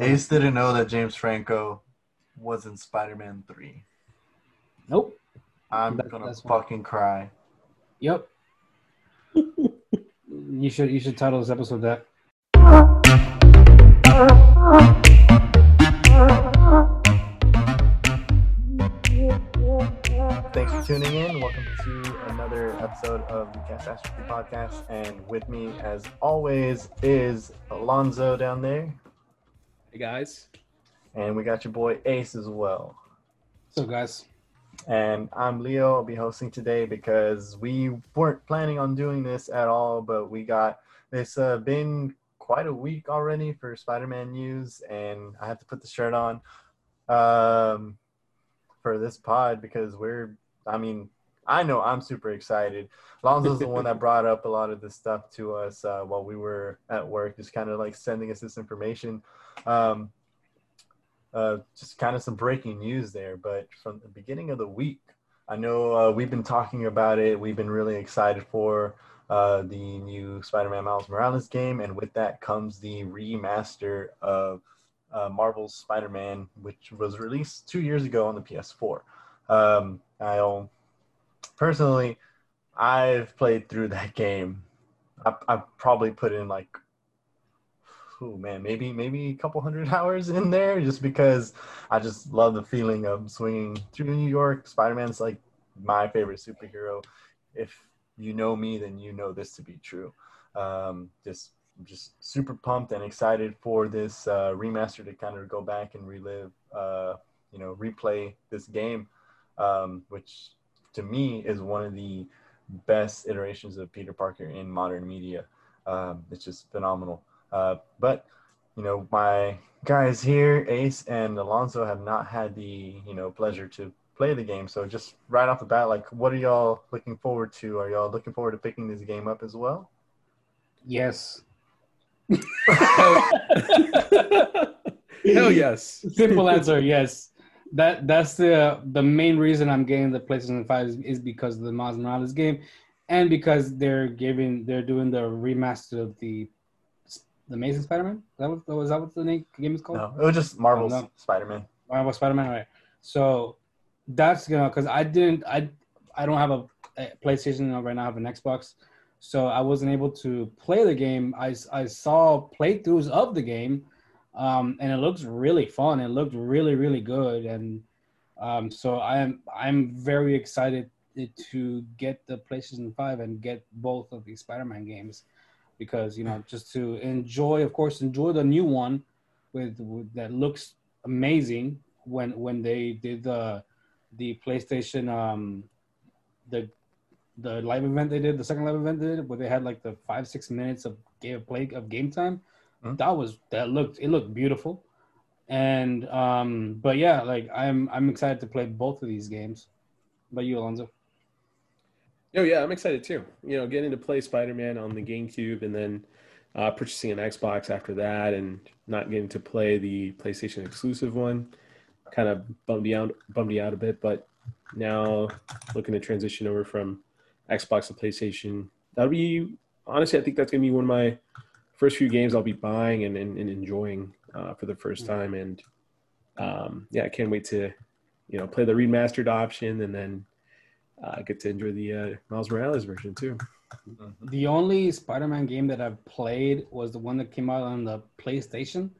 Ace didn't know that James Franco was in Spider-Man Three. Nope. I'm That- gonna fucking cry. Yep. you should you should title this episode that. Thanks for tuning in. Welcome to another episode of the Catastrophe Podcast. And with me, as always, is Alonzo down there. Hey guys. And we got your boy Ace as well. So guys, And I'm Leo. I'll be hosting today because we weren't planning on doing this at all, but we got it's uh, been quite a week already for Spider-Man news, and I have to put the shirt on um, for this pod because we're. I mean, I know I'm super excited. Lonzo's the one that brought up a lot of this stuff to us uh, while we were at work, just kind of like sending us this information. Um, uh, just kind of some breaking news there. But from the beginning of the week, I know uh, we've been talking about it. We've been really excited for uh, the new Spider-Man Miles Morales game, and with that comes the remaster of uh, Marvel's Spider-Man, which was released two years ago on the PS4. Um, I personally, I've played through that game. I, I've probably put in like oh man, maybe maybe a couple hundred hours in there just because I just love the feeling of swinging through New York. Spider Man's like my favorite superhero. If you know me, then you know this to be true. Um, just just super pumped and excited for this uh, remaster to kind of go back and relive, uh, you know, replay this game, um, which to me is one of the best iterations of Peter Parker in modern media. Um, it's just phenomenal. Uh, but you know, my guys here, Ace and Alonso, have not had the you know pleasure to play the game. So just right off the bat, like, what are y'all looking forward to? Are y'all looking forward to picking this game up as well? yes. Hell yes. Simple answer, yes. That that's the the main reason I'm getting the PlayStation Five is, is because of the Miles Morales game, and because they're giving they're doing the remaster of the the Amazing Spider-Man. That was was that what the name game is called? No, it was just Marvel's Oh, no. Spider-Man. Marvel Spider-Man, right? So that's gonna because I didn't I I don't have a, a PlayStation right now. I have an Xbox, so I wasn't able to play the game. I I saw playthroughs of the game, um, and it looks really fun. It looked really really good, and um, so I am I'm very excited to get the PlayStation Five and get both of these Spider-Man games because you know just to enjoy, of course, enjoy the new one with, with that looks amazing when when they did the the PlayStation um the the live event they did the second live event they did where they had like the five six minutes of game play of game time Mhm. that was that looked it looked beautiful and um but yeah like I'm I'm excited to play both of these games but you Alonso Oh yeah, I'm excited too. You know, getting to play Spider-Man on the GameCube and then uh, purchasing an Xbox after that, and not getting to play the PlayStation exclusive one, kind of bummed me out, bummed me out a bit. But now looking to transition over from Xbox to PlayStation, that'll be honestly, I think that's gonna be one of my first few games I'll be buying and, and, and enjoying uh, for the first time. And um, yeah, I can't wait to you know play the remastered option and then uh, get to enjoy the uh, Miles Morales version too. the only Spider-Man game that I've played was the one that came out on the PlayStation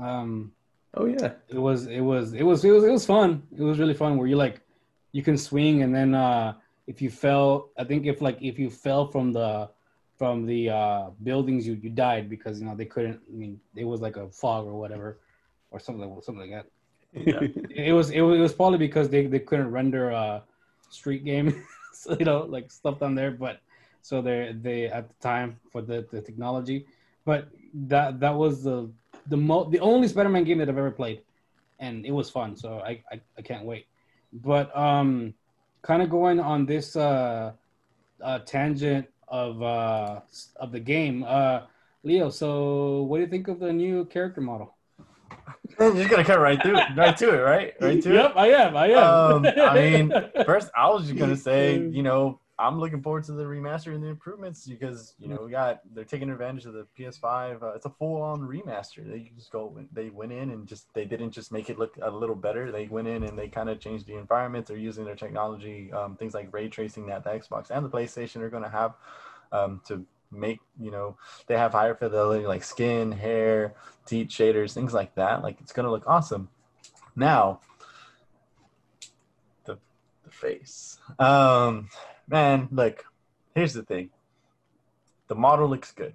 um Oh yeah, it was it was it was it was it was fun. It was really fun where you like you can swing and then uh if you fell I think if like if you fell from the from the uh buildings you you died because you know they couldn't I mean it was like a fog or whatever or something like something like that. Yeah. It was it was, it was probably because they, they couldn't render uh street game so, you know like stuff down there but so they they at the time for the, the technology but that that was the the mo- the only Spider-Man game that I've ever played, and it was fun. So I I, I can't wait. But um, kind of going on this uh, uh tangent of uh of the game, uh, Leo. So what do you think of the new character model? You're just gonna cut right through, right to it, right, right to yep, it. Yep, I am. I am. Um, I mean, first I was just gonna say, you know, I'm looking forward to the remaster and the improvements because you know we got they're taking advantage of the PS5. Uh, it's a full-on remaster. They just go they went in and just they didn't just make it look a little better. They went in and they kind of changed the environment. They're using their technology, um, things like ray tracing that the Xbox and the PlayStation are going to have um, to make you know they have higher fidelity like skin, hair, teeth shaders, things like that. Like it's going to look awesome. Now the the face. Um, man, look, here's the thing. The model looks good.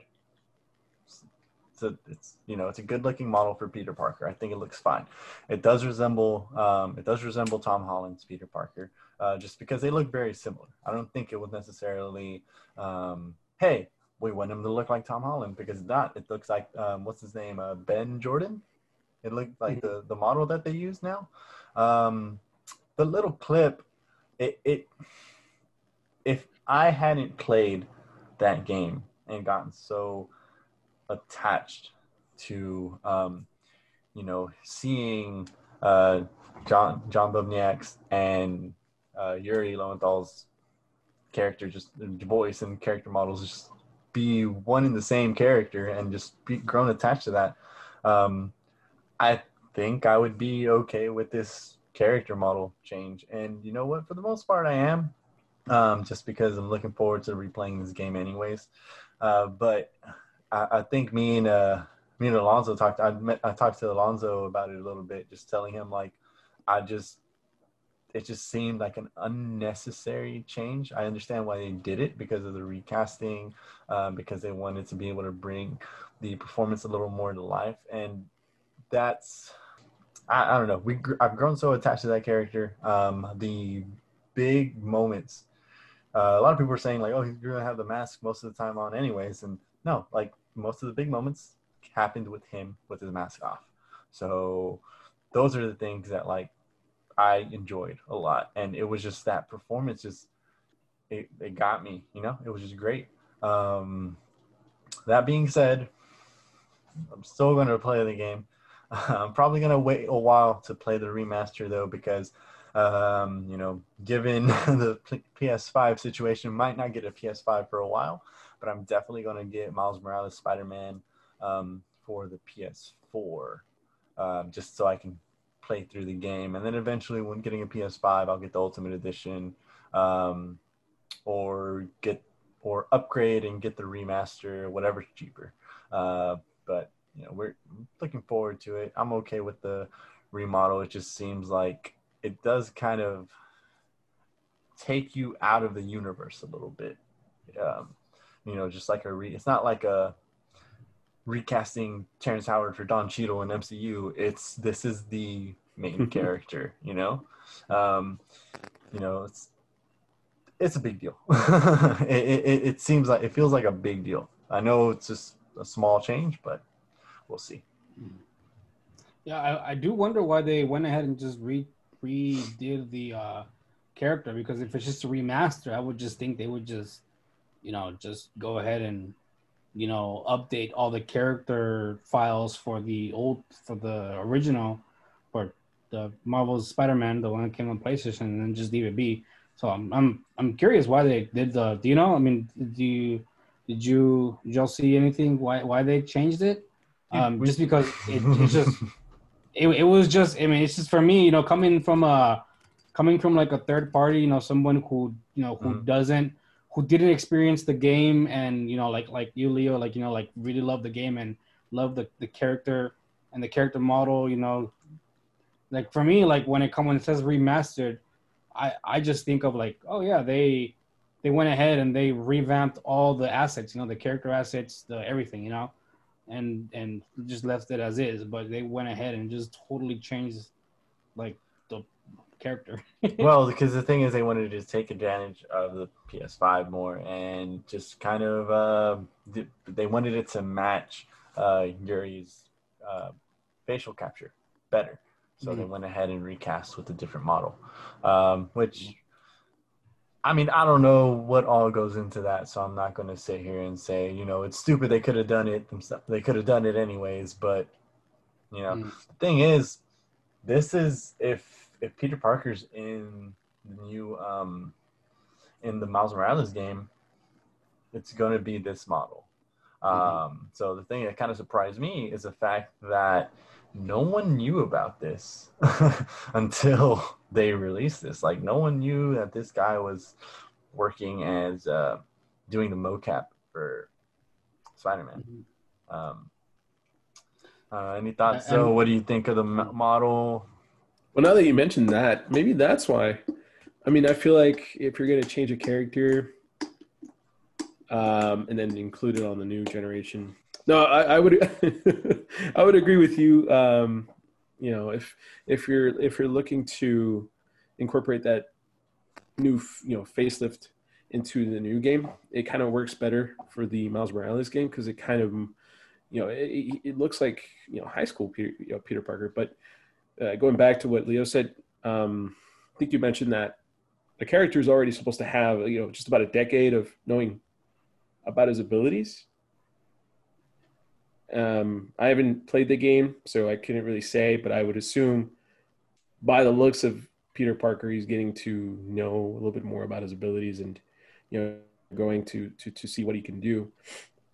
So it's you know it's a good looking model for Peter Parker. I think it looks fine. It does resemble um, it does resemble Tom Holland's Peter Parker, uh, just because they look very similar. I don't think it was necessarily um, hey we want him to look like Tom Holland because not. It looks like um, what's his name uh, Ben Jordan. It looked like the the model that they use now. Um, the little clip, it it if I hadn't played that game and gotten so attached to, um, you know, seeing uh, John John Bubniak's and uh, Yuri Lowenthal's character, just voice and character models, just be one in the same character and just be grown attached to that. Um, I think I would be okay with this character model change. And you know what? For the most part, I am um, just because I'm looking forward to replaying this game anyways. Uh, but I, I, think me and uh, me and Alonzo talked. I met, I talked to Alonzo about it a little bit, just telling him like I just it just seemed like an unnecessary change. I understand why they did it because of the recasting, um, because they wanted to be able to bring the performance a little more to life, and that's I, I don't know. We I've grown so attached to that character. Um, the big moments uh, a lot of people are saying like, oh, he's to have the mask most of the time on anyways, and no, like most of the big moments happened with him with his mask off. So those are the things that like I enjoyed a lot, and it was just that performance just it, it got me, you know, it was just great. Um, that being said, I'm still going to play the game. I'm probably going to wait a while to play the remaster though because um, you know, given the PS5 situation, might not get a PS5 for a while, but I'm definitely going to get Miles Morales Spider Man um, for the PS4 um, just so I can play through the game. And then eventually, when getting a PS5, I'll get the Ultimate Edition um, or get or upgrade and get the remaster, whatever's cheaper. Uh, but you know, we're looking forward to it. I'm okay with the remodel. It just seems like it does kind of take you out of the universe a little bit. Um, you know, just like a re, it's not like a recasting Terrence Howard for Don Cheadle in MCU. It's this is the main character. You know, um, you know, it's it's a big deal. it, it, it seems like it feels like a big deal. I know it's just a small change, but we'll see. Yeah, I, I do wonder why they went ahead and just re redid the uh, character because if it's just a remaster, I would just think they would just, you know, just go ahead and, you know, update all the character files for the old for the original, for the Marvel's Spider-Man, the one that came on PlayStation, and then just leave it be. So I'm I'm I'm curious why they did the. Do you know? I mean, do you did you did y'all see anything why why they changed it? Um, just because it, it's just it, it was just I mean it's just for me you know coming from a coming from like a third party you know someone who you know who mm. doesn't who didn't experience the game and you know like like you Leo like you know like really love the game and love the, the character and the character model you know like for me like when it comes when it says remastered I I just think of like oh yeah they they went ahead and they revamped all the assets you know the character assets the everything you know and and just left it as is. But they went ahead and just totally changed like the character. well, because the thing is, they wanted to take advantage of the PS5 more and just kind of uh, they wanted it to match uh, Yuri's uh, facial capture better. So mm-hmm. they went ahead and recast with a different model, um, which I mean, I don't know what all goes into that, so I'm not going to sit here and say, you know, it's stupid. They could have done it themselves. They could have done it anyways. But you know, mm. the thing is, this is if if Peter Parker's in the new um in the Miles Morales game, it's going to be this model. Um, so the thing that kind of surprised me is the fact that no one knew about this until they released this. Like no one knew that this guy was working as uh, doing the mocap for Spider-Man. Um, uh, any thoughts? So, what do you think of the m- model? Well, now that you mentioned that, maybe that's why. I mean, I feel like if you're going to change a character um, and then include it on the new generation, no, I, I would, I would agree with you. Um, you know, if if you're if you're looking to incorporate that new, you know, facelift into the new game, it kind of works better for the Miles Morales game because it kind of, you know, it, it looks like you know high school Peter, you know, Peter Parker, but uh, going back to what Leo said, um, I think you mentioned that the character is already supposed to have you know just about a decade of knowing about his abilities. Um, I haven't played the game, so I couldn't really say, but I would assume by the looks of Peter Parker, he's getting to know a little bit more about his abilities and you know going to to to see what he can do.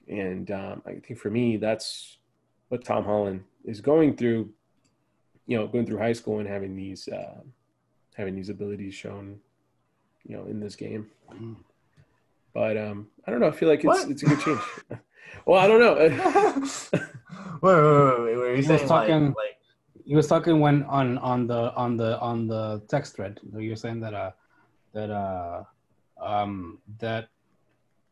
And um, I think for me, that's what Tom Holland is going through you know going through high school and having these uh, having these abilities shown you know in this game but um i don't know i feel like it's What? it's a good change well i don't know wait, wait, wait, wait, Were He was saying talking- like, like He was talking when on on the on the on the text thread. You were saying that uh that uh um that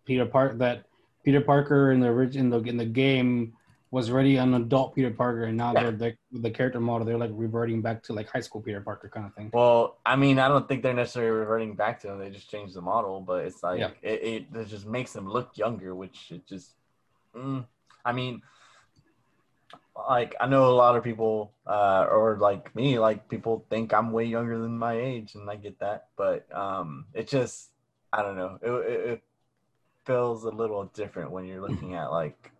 Peter Park that Peter Parker in the origin in the in the game was already an adult Peter Parker, and now they're the the character model. They're like reverting back to like high school Peter Parker kind of thing. Well, I mean, I don't think they're necessarily reverting back to them. They just changed the model, but it's like Yeah. it, it, it just makes them look younger, which it just. Mm, I mean, like I know a lot of people, uh, or like me, like people think I'm way younger than my age, and I get that, but um, it just, I don't know, it, it, it feels a little different when you're looking at like,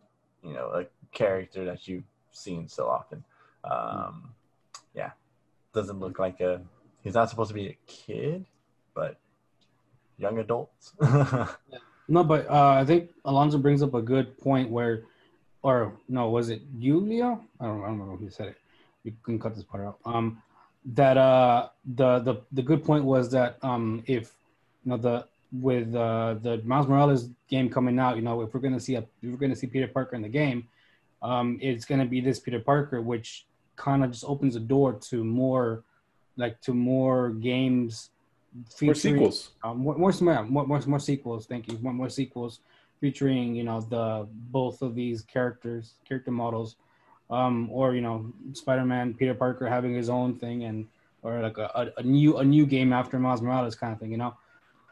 you know, a character that you've seen so often. Um, yeah, doesn't look like a he's not supposed to be a kid, but young adults. No, but uh, I think Alonso brings up a good point where, or no, was it you, Leo? I don't, I don't remember who said it. You can cut this part out. Um, that uh, the the the good point was that um, if you know the with uh, the Miles Morales game coming out, you know, if we're gonna see a we're gonna see Peter Parker in the game, um, it's gonna be this Peter Parker, which kind of just opens the door to more, like to more games. More sequels. um, more, more, more, more, more, more sequels. Thank you. More, more sequels featuring, you know, the both of these characters, character models, um, or you know, Spider-Man, Peter Parker having his own thing, and or like a, a, a new a new game after Miles Morales kind of thing, you know.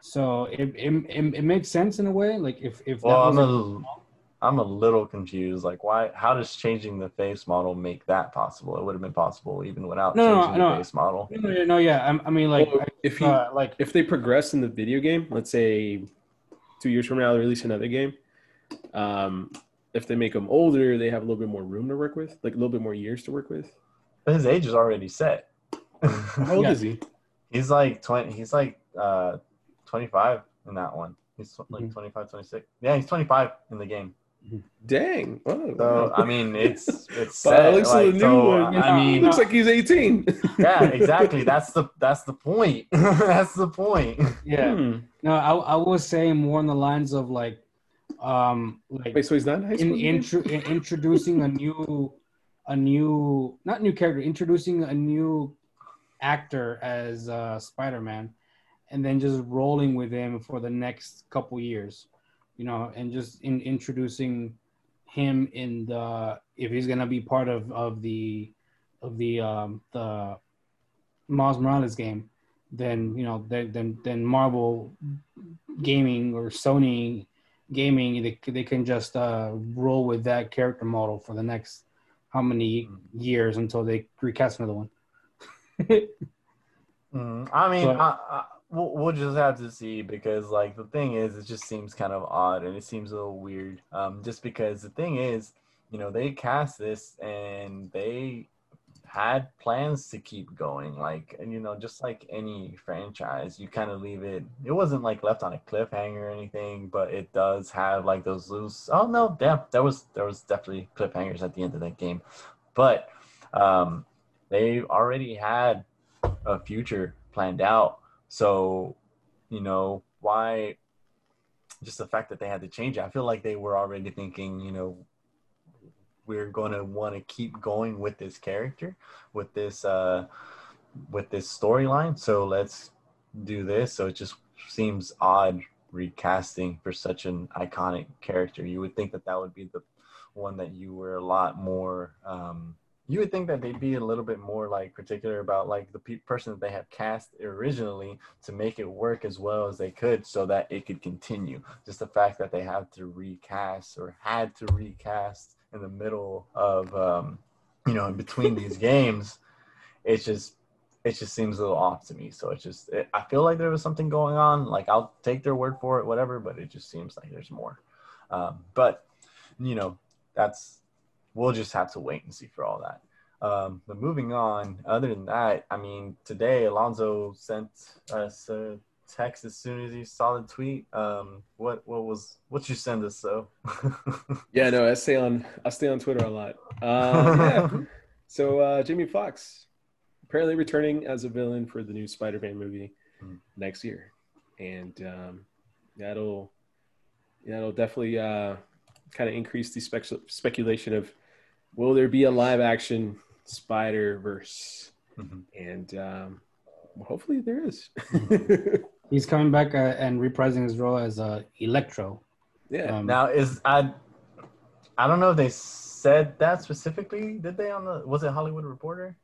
So it it, it, it makes sense in a way. Like if if well, that I'm was a, I'm a little confused. Like, why? How does changing the face model make that possible? It would have been possible even without No, no, changing no. the face model. no, no, no, yeah. I, I mean, like, Well, if you uh, like if they progress in the video game, let's say two years from now they release another game, um, if they make them older, they have a little bit more room to work with, like a little bit more years to work with. But his age is already set. How old Yeah. is he? he's like twenty. He's like uh, twenty five in that one. He's tw- like Mhm. 25, 26. Yeah, he's twenty five in the game. Dang. Oh, So I mean, it's it's By set. looks of the like, new so, one, I he mean, looks like he's 18. yeah, exactly. That's the that's the point. that's the point. yeah. Hmm. No, I I was saying more on the lines of like, um, like Wait, so he's not high school? in, intro, in introducing a new a new not new character introducing a new actor as uh, spider-man and then just rolling with him for the next couple years you know and just in introducing him in the if he's gonna be part of of the of the um the Miles Morales game then you know then then then Marvel gaming or Sony gaming they, they can just uh, roll with that character model for the next how many years until they recast another one Mhm. I mean, But- I, I, we'll, we'll just have to see because, like, the thing is, it just seems kind of odd and it seems a little weird. Um, just because the thing is, you know, they cast this and they had plans to keep going. Like, and you know, just like any franchise, you kind of leave it. It wasn't like left on a cliffhanger or anything, but it does have like those loose. Oh no, yeah, there was there was definitely cliffhangers at the end of that game, but um, they already had a future planned out. So, you know, why? Just the fact that they had to change it, I feel like they were already thinking, you know, we're going to want to keep going with this character, with this uh, with this storyline. So let's do this. So it just seems odd recasting for such an iconic character. You would think that that would be the one that you were a lot more. Um, you would think that they'd be a little bit more like particular about like the pe- person that they have cast originally to make it work as well as they could so that it could continue. Just the fact that they have to recast or had to recast in the middle of um, you know in between these games it's just it just seems a little off to me. So it's just it, i feel like there was something going on. Like i'll take their word for it whatever but it just seems like there's more. Um, but you know that's we'll just have to wait and see for all that um, but moving on other than that i mean today Alonzo sent us a text as soon as he saw the tweet. Um, what what was what you send us? So yeah, no, I stay on I stay on Twitter a lot. Uh, yeah. so uh, Jamie Foxx apparently returning as a villain for the new Spider-Man movie mm. next year, and um, that'll that'll definitely uh, kind of increase the spec- speculation of will there be a live action Spider Verse, mm-hmm. and um, hopefully there is. He's coming back uh, and reprising his role as uh, Electro. Yeah. Um, now is I, I don't know if they said that specifically. Did they on the? Was it Hollywood Reporter?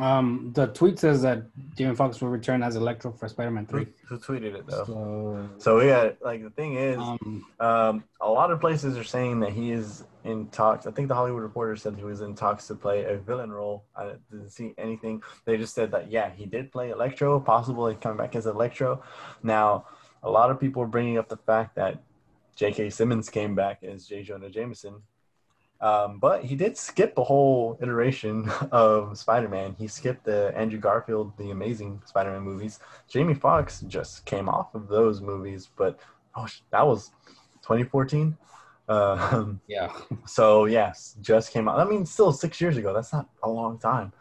Um, the tweet says that Jamie Foxx will return as Electro for Spider-Man Three. Who, who tweeted it though? So, so yeah, like the thing is, um, um, a lot of places are saying that he is in talks. I think the Hollywood Reporter said he was in talks to play a villain role. I didn't see anything. They just said that yeah, he did play Electro, possibly coming back as Electro. Now, a lot of people are bringing up the fact that J.K. Simmons came back as J. Jonah Jameson um, but he did skip a whole iteration of Spider-Man. He skipped the Andrew Garfield, the Amazing Spider-Man movies. Jamie Foxx just came off of those movies, but oh, that was 2014. Uh, yeah. So yes, just came out. I mean, still six years ago. That's not a long time.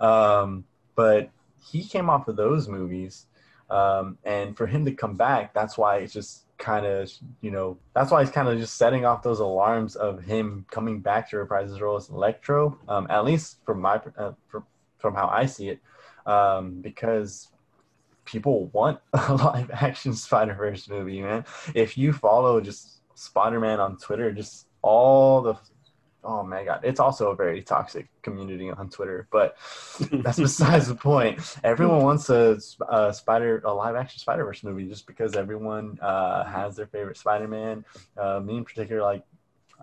Um, but he came off of those movies, um, and for him to come back, that's why it's just kind of, you know, that's why he's kind of just setting off those alarms of him coming back to reprise his role as Electro, um, at least from my, uh, from, from how I see it, um, because people want a live action Spider Verse movie, man. If you follow just Spider Man on Twitter, just all the oh my god. It's also a very toxic community on twitter but that's besides the point. Everyone wants a, a, spider a live action spider verse movie just because everyone uh, has their favorite spider-man. Uh, me in particular like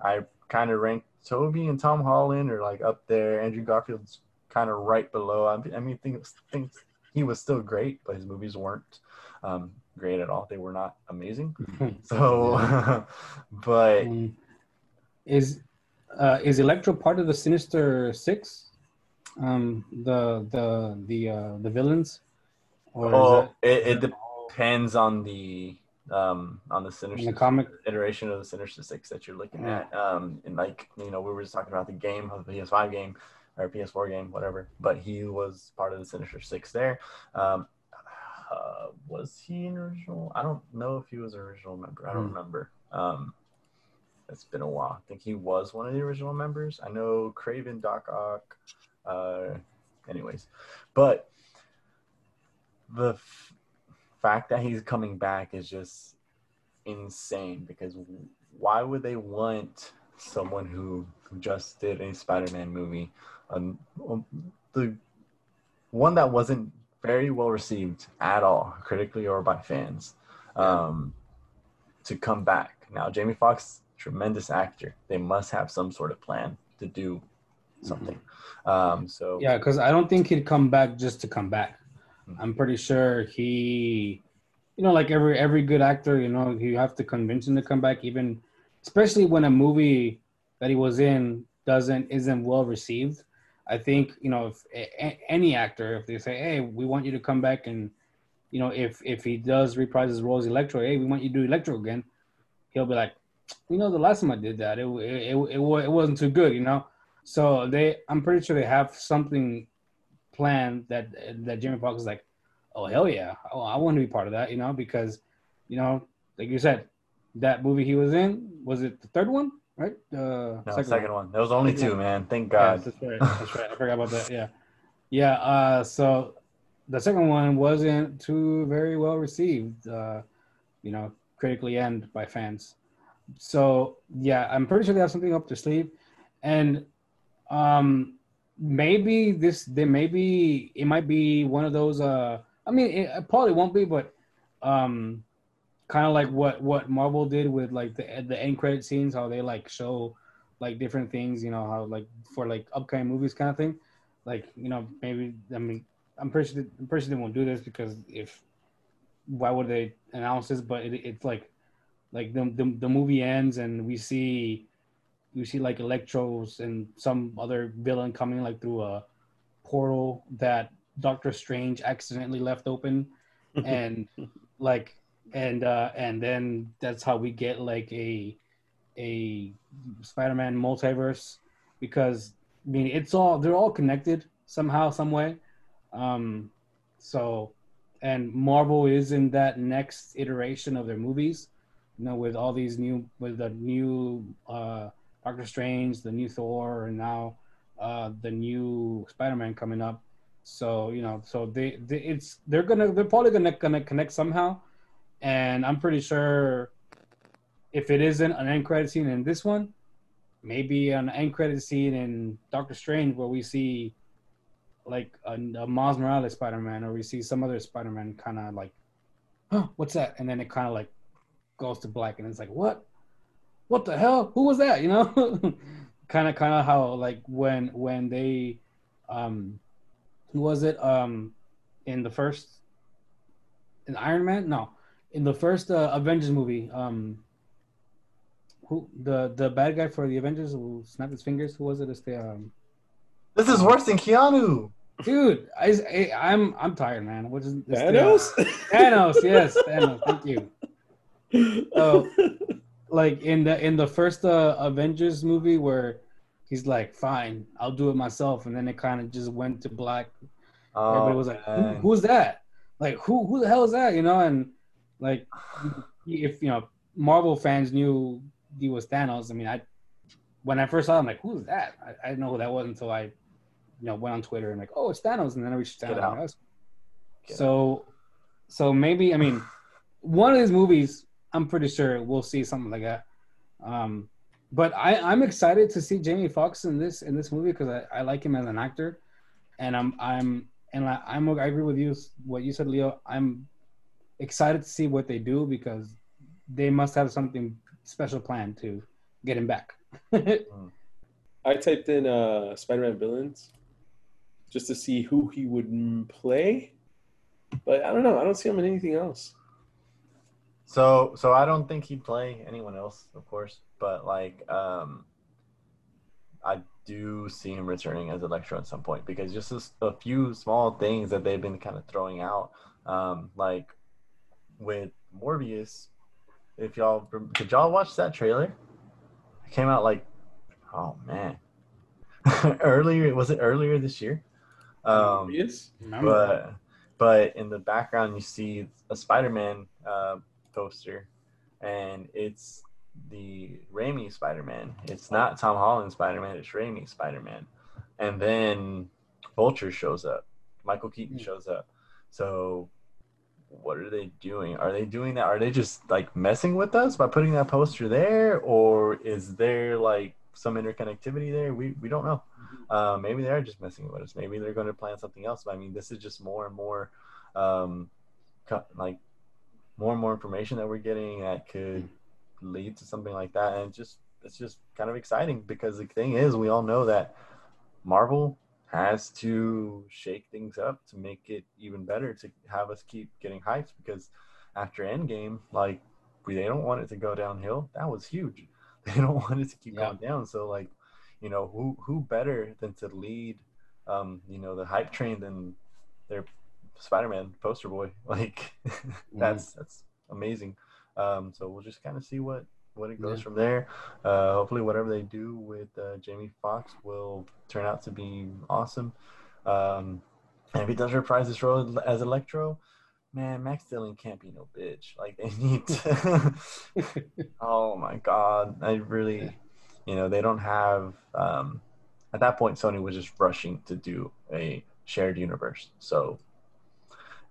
i kind of rank tobey and tom holland or like up there. Andrew garfield's kind of right below. I, I mean think, think he was still great but his movies weren't um, great at all. They were not amazing. So but mm. is uh, is Electro part of the Sinister Six? Um, the the the uh, the villains? Or oh, it, it depends on the um on the Sinister the comic iteration of the Sinister Six that you're looking yeah. at. Um, and like you know, we were just talking about the game of the PS5 game or PS4 game, whatever. But he was part of the Sinister Six there. Um, uh, was he an original? I don't know if he was an original member. I don't mm. remember. Um, it's been a while. I think he was one of the original members. I know Kraven, Doc Ock. Uh, anyways, but the f- fact that he's coming back is just insane because why would they want someone who just did a Spider-Man movie, um, um, the one that wasn't very well received at all, critically or by fans, um, to come back? Now, Jamie Foxx tremendous actor. They must have some sort of plan to do something. Um, so yeah, because I don't think he'd come back just to come back. Mm-hmm. I'm pretty sure he, you know, like every every good actor, you know, you have to convince him to come back, even especially when a movie that he was in doesn't isn't well received. I think you know if a, any actor, if they say, "Hey, we want you to come back," and you know if if he does reprise his role as Electro, hey, we want you to do Electro again, he'll be like, you know, the last time I did that, it it it, it, wasn't too good, you know. So they, I'm pretty sure they have something planned that that Jamie Foxx is like, oh hell yeah, oh I want to be part of that, you know, because you know, like you said, that movie he was in was it the third one? right? Uh, no, second, second one. There was only two, man. Thank God. that's right. That's right. I forgot about that. Yeah, yeah. Uh, so the second one wasn't too very well received. Uh, you know, critically and by fans. So yeah, I'm pretty sure they have something up their sleeve, and um, maybe this. They maybe it might be one of those. Uh, I mean, it, probably won't be, but um, kind of like what what Marvel did with like the the end credit scenes, how they like show like different things, you know, how like for like upcoming movies kind of thing. Like you know, maybe I mean, I'm pretty sure I'm pretty sure they won't do this because if why would they announce this? But it, it's like like the, the the movie ends and we see we see like Electros and some other villain coming like through a portal that Doctor Strange accidentally left open, and like and uh, and then that's how we get like a a Spider-Man multiverse because I mean it's all they're all connected somehow some way. Um, so and Marvel is in that next iteration of their movies, you know, with all these new with the new uh, Doctor Strange, the new Thor, and now uh, the new Spider-Man coming up. So you know, so they, they it's they're gonna they're probably gonna gonna connect somehow and I'm pretty sure if it isn't an end credit scene in this one, maybe an end credit scene in Doctor Strange where we see like a, a Miles Morales Spider-Man or we see some other Spider-Man kind of like, huh, what's that? And then it kind of like goes to black and it's like, what? What the hell? Who was that? You know, kind of, kind of how like when when they, um, who was it? Um, in the first, in Iron Man? No, in the first uh, Avengers movie, um, who the the bad guy for the Avengers who snapped his fingers? Who was it? It's the um. This is worse than Keanu. Dude, I, I I'm I'm tired, man. What is this Thanos? The, uh, Thanos, yes, Thanos. Thank you. So, like in the in the first uh, Avengers movie, where he's like, "Fine, I'll do it myself," and then it kind of just went to black. Oh, Everybody was like, Who, "Who's that? Like, who who the hell is that?" You know, and like, if you know, Marvel fans knew he was Thanos. I mean, I when I first saw him, like, who's that? I, I didn't know who that was until I, you know, went on Twitter and like, oh, it's Thanos, and then I reached Thanos. So, out. so maybe I mean, one of these movies, I'm pretty sure we'll see something like that. Um, but I, I'm excited to see Jamie Foxx in this in this movie because I, I like him as an actor, and I'm I'm and I, I'm I agree with you what you said, Leo. I'm excited to see what they do because they must have something special planned to get him back. I typed in uh, Spider-Man villains just to see who he would play, but I don't know. I don't see him in anything else. So, so I don't think he'd play anyone else, of course. But like, um, I do see him returning as Electro at some point because just a, a few small things that they've been kind of throwing out, um, like with Morbius. If y'all did y'all watch that trailer? It came out like, oh man, earlier was it earlier this year? Um, Morbius, but but in the background you see a Spider-Man uh, poster, and it's the Raimi Spider-Man. It's not Tom Holland Spider-Man. It's Raimi Spider-Man, and then Vulture shows up. Michael Keaton hmm. shows up. So what are they doing? Are they doing that? Are they just like messing with us by putting that poster there, or is there like some interconnectivity there? We we don't know. Uh, maybe they are just messing with us. Maybe they're going to plan something else. But I mean, this is just more and more, um, like more and more information that we're getting that could lead to something like that, and just it's just kind of exciting because the thing is, we all know that Marvel has to shake things up to make it even better to have us keep getting hyped because after Endgame, like we, they don't want it to go downhill. That was huge. They don't want it to keep yeah. going down. So like, you know, who who better than to lead um, you know, the hype train than their Spider-Man poster boy. Like that's that's amazing. Um, so we'll just kind of see what what it goes Yeah. from there. Uh, hopefully, whatever they do with uh, Jamie Foxx will turn out to be awesome. Um, and if he does reprise this role as Electro, man, Max Dillon can't be no bitch. Like they need to. oh my god, I really, you know, they don't have. Um, at that point, Sony was just rushing to do a shared universe, so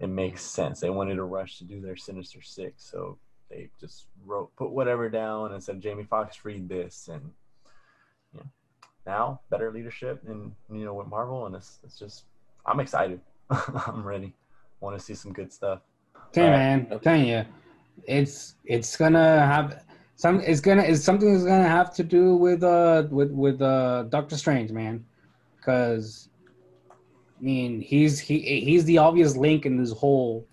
it makes sense. They wanted to rush to do their Sinister Six, so they just wrote put whatever down and said Jamie Foxx read this and you know now better leadership and you know with Marvel and it's it's just I'm excited. I'm ready. Want to see some good stuff. You, Right. man, I'm telling you, it's it's gonna have some. It's gonna it's something that's gonna have to do with uh with with uh Doctor Strange, man, because I mean he's he he's the obvious link in this whole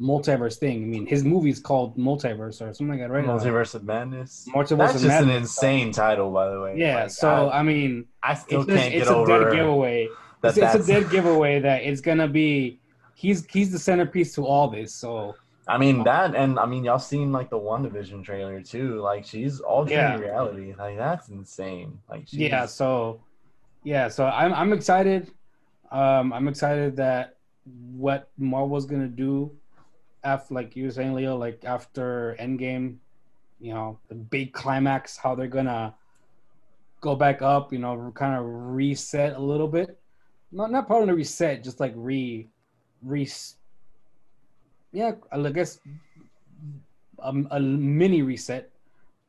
multiverse thing. I mean his movie's called Multiverse or something like that, right? Multiverse of Madness. Multiverse That's of just an insane title, by the way. Yeah, Like, so I, I, mean, I still it's, just, can't it's get a dead giveaway. that. It's, it's a dead giveaway that it's gonna be. He's he's the centerpiece to all this. So I mean that, and I mean y'all seen like the WandaVision trailer too. Like she's altering Yeah. reality. Like that's insane. Like she's, yeah so yeah so i'm i'm excited um i'm excited that what marvel's gonna do after like you were saying leo like after endgame you know the big climax how they're gonna go back up you know kind of reset a little bit not not the reset just like re re yeah i guess a, a mini reset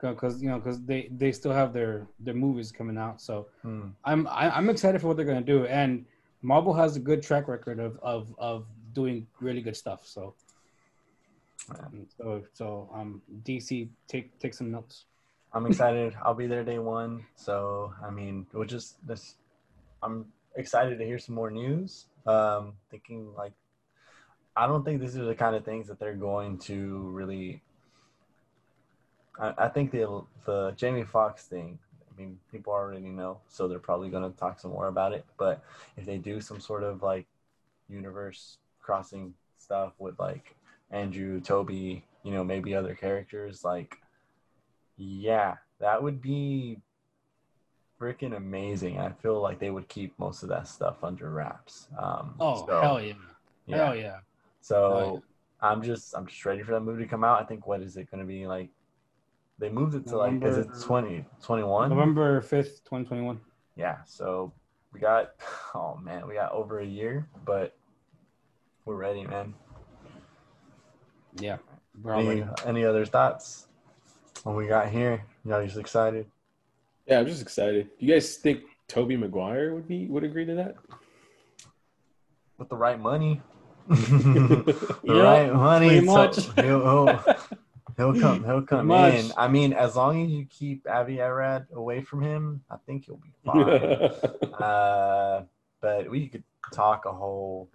because you know because they they still have their their movies coming out so Hmm. i'm I, i'm excited for what they're gonna do and marvel has a good track record of of of doing really good stuff so um, so so um dc take take some notes I'm excited. I'll be there day one. So I mean, we'll just this. I'm excited to hear some more news. Um, thinking like, I don't think these are the kind of things that they're going to really. I, I think the the Jamie Foxx thing. I mean, people already know, so they're probably going to talk some more about it. But if they do some sort of like universe crossing stuff with like Andrew, Tobey, you know, maybe other characters, like yeah, that would be freaking amazing. I feel like they would keep most of that stuff under wraps. Um, oh so, hell yeah yeah. hell yeah So Hell I'm just I'm just ready for that movie to come out. I think what is it going to be like? They moved it to like is it November- 20 21? november 5th 2021 Yeah. So we got oh man, we got over a year, but we're ready, man. yeah we're Any, ready. any other thoughts? When we got here? Y'all just excited? Yeah, I'm just excited. Do you guys think Tobey Maguire would be would agree to that? with the right money. the Yeah, right money. pretty so much. he'll, he'll, come. He'll come much. in. I mean, as long as you keep Avi Arad away from him, I think he'll be fine. uh, but we could talk a whole,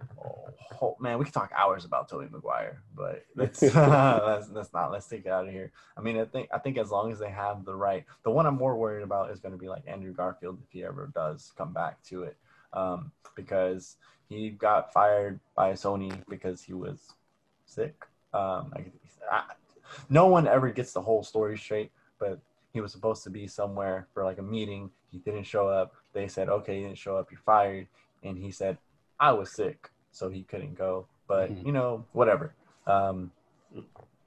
whole man. We could talk hours about Tobey Maguire, but let's let's, let's not. Let's take it out of here. I mean, I think I think as long as they have the right, the one I'm more worried about is going to be like Andrew Garfield if he ever does come back to it, um, because he got fired by Sony because he was sick. Um, I, I, no one ever gets the whole story straight, but he was supposed to be somewhere for like a meeting. He didn't show up. They said, "Okay, you didn't show up. You're fired." And he said, "I was sick, so he couldn't go." But Mhm. you know, whatever. Um,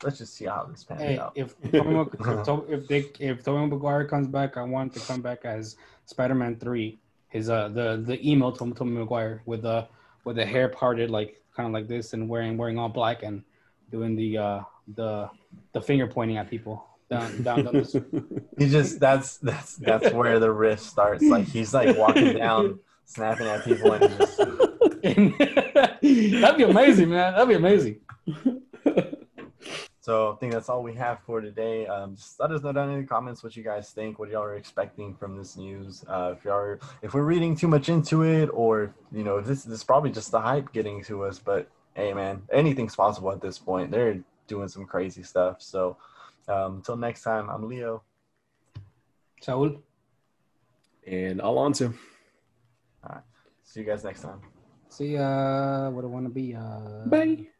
let's just see how this pans Hey, out. if Tobey Mag- if, To- if they if Tobey Maguire comes back, I want to come back as Spider-Man Three. His uh the the emo Tobey Tobey Maguire with the with the hair parted like kind of like this and wearing wearing all black and doing the uh the the finger pointing at people down down, down this. He just that's that's that's where the rift starts. Like he's like walking down, snapping at people, and just That'd be amazing, man. That'd be amazing. So I think that's all we have for today. Um, just let us know down in the comments what you guys think, what y'all are expecting from this news. Uh, if y'all are, if we're reading too much into it, or you know, if this, this is probably just the hype getting to us. But hey, man, anything's possible at this point. They're doing some crazy stuff. So um, until next time, I'm Leo. Saul. and Alonso. All right. See you guys next time. See ya. What I want to be. Uh... Bye.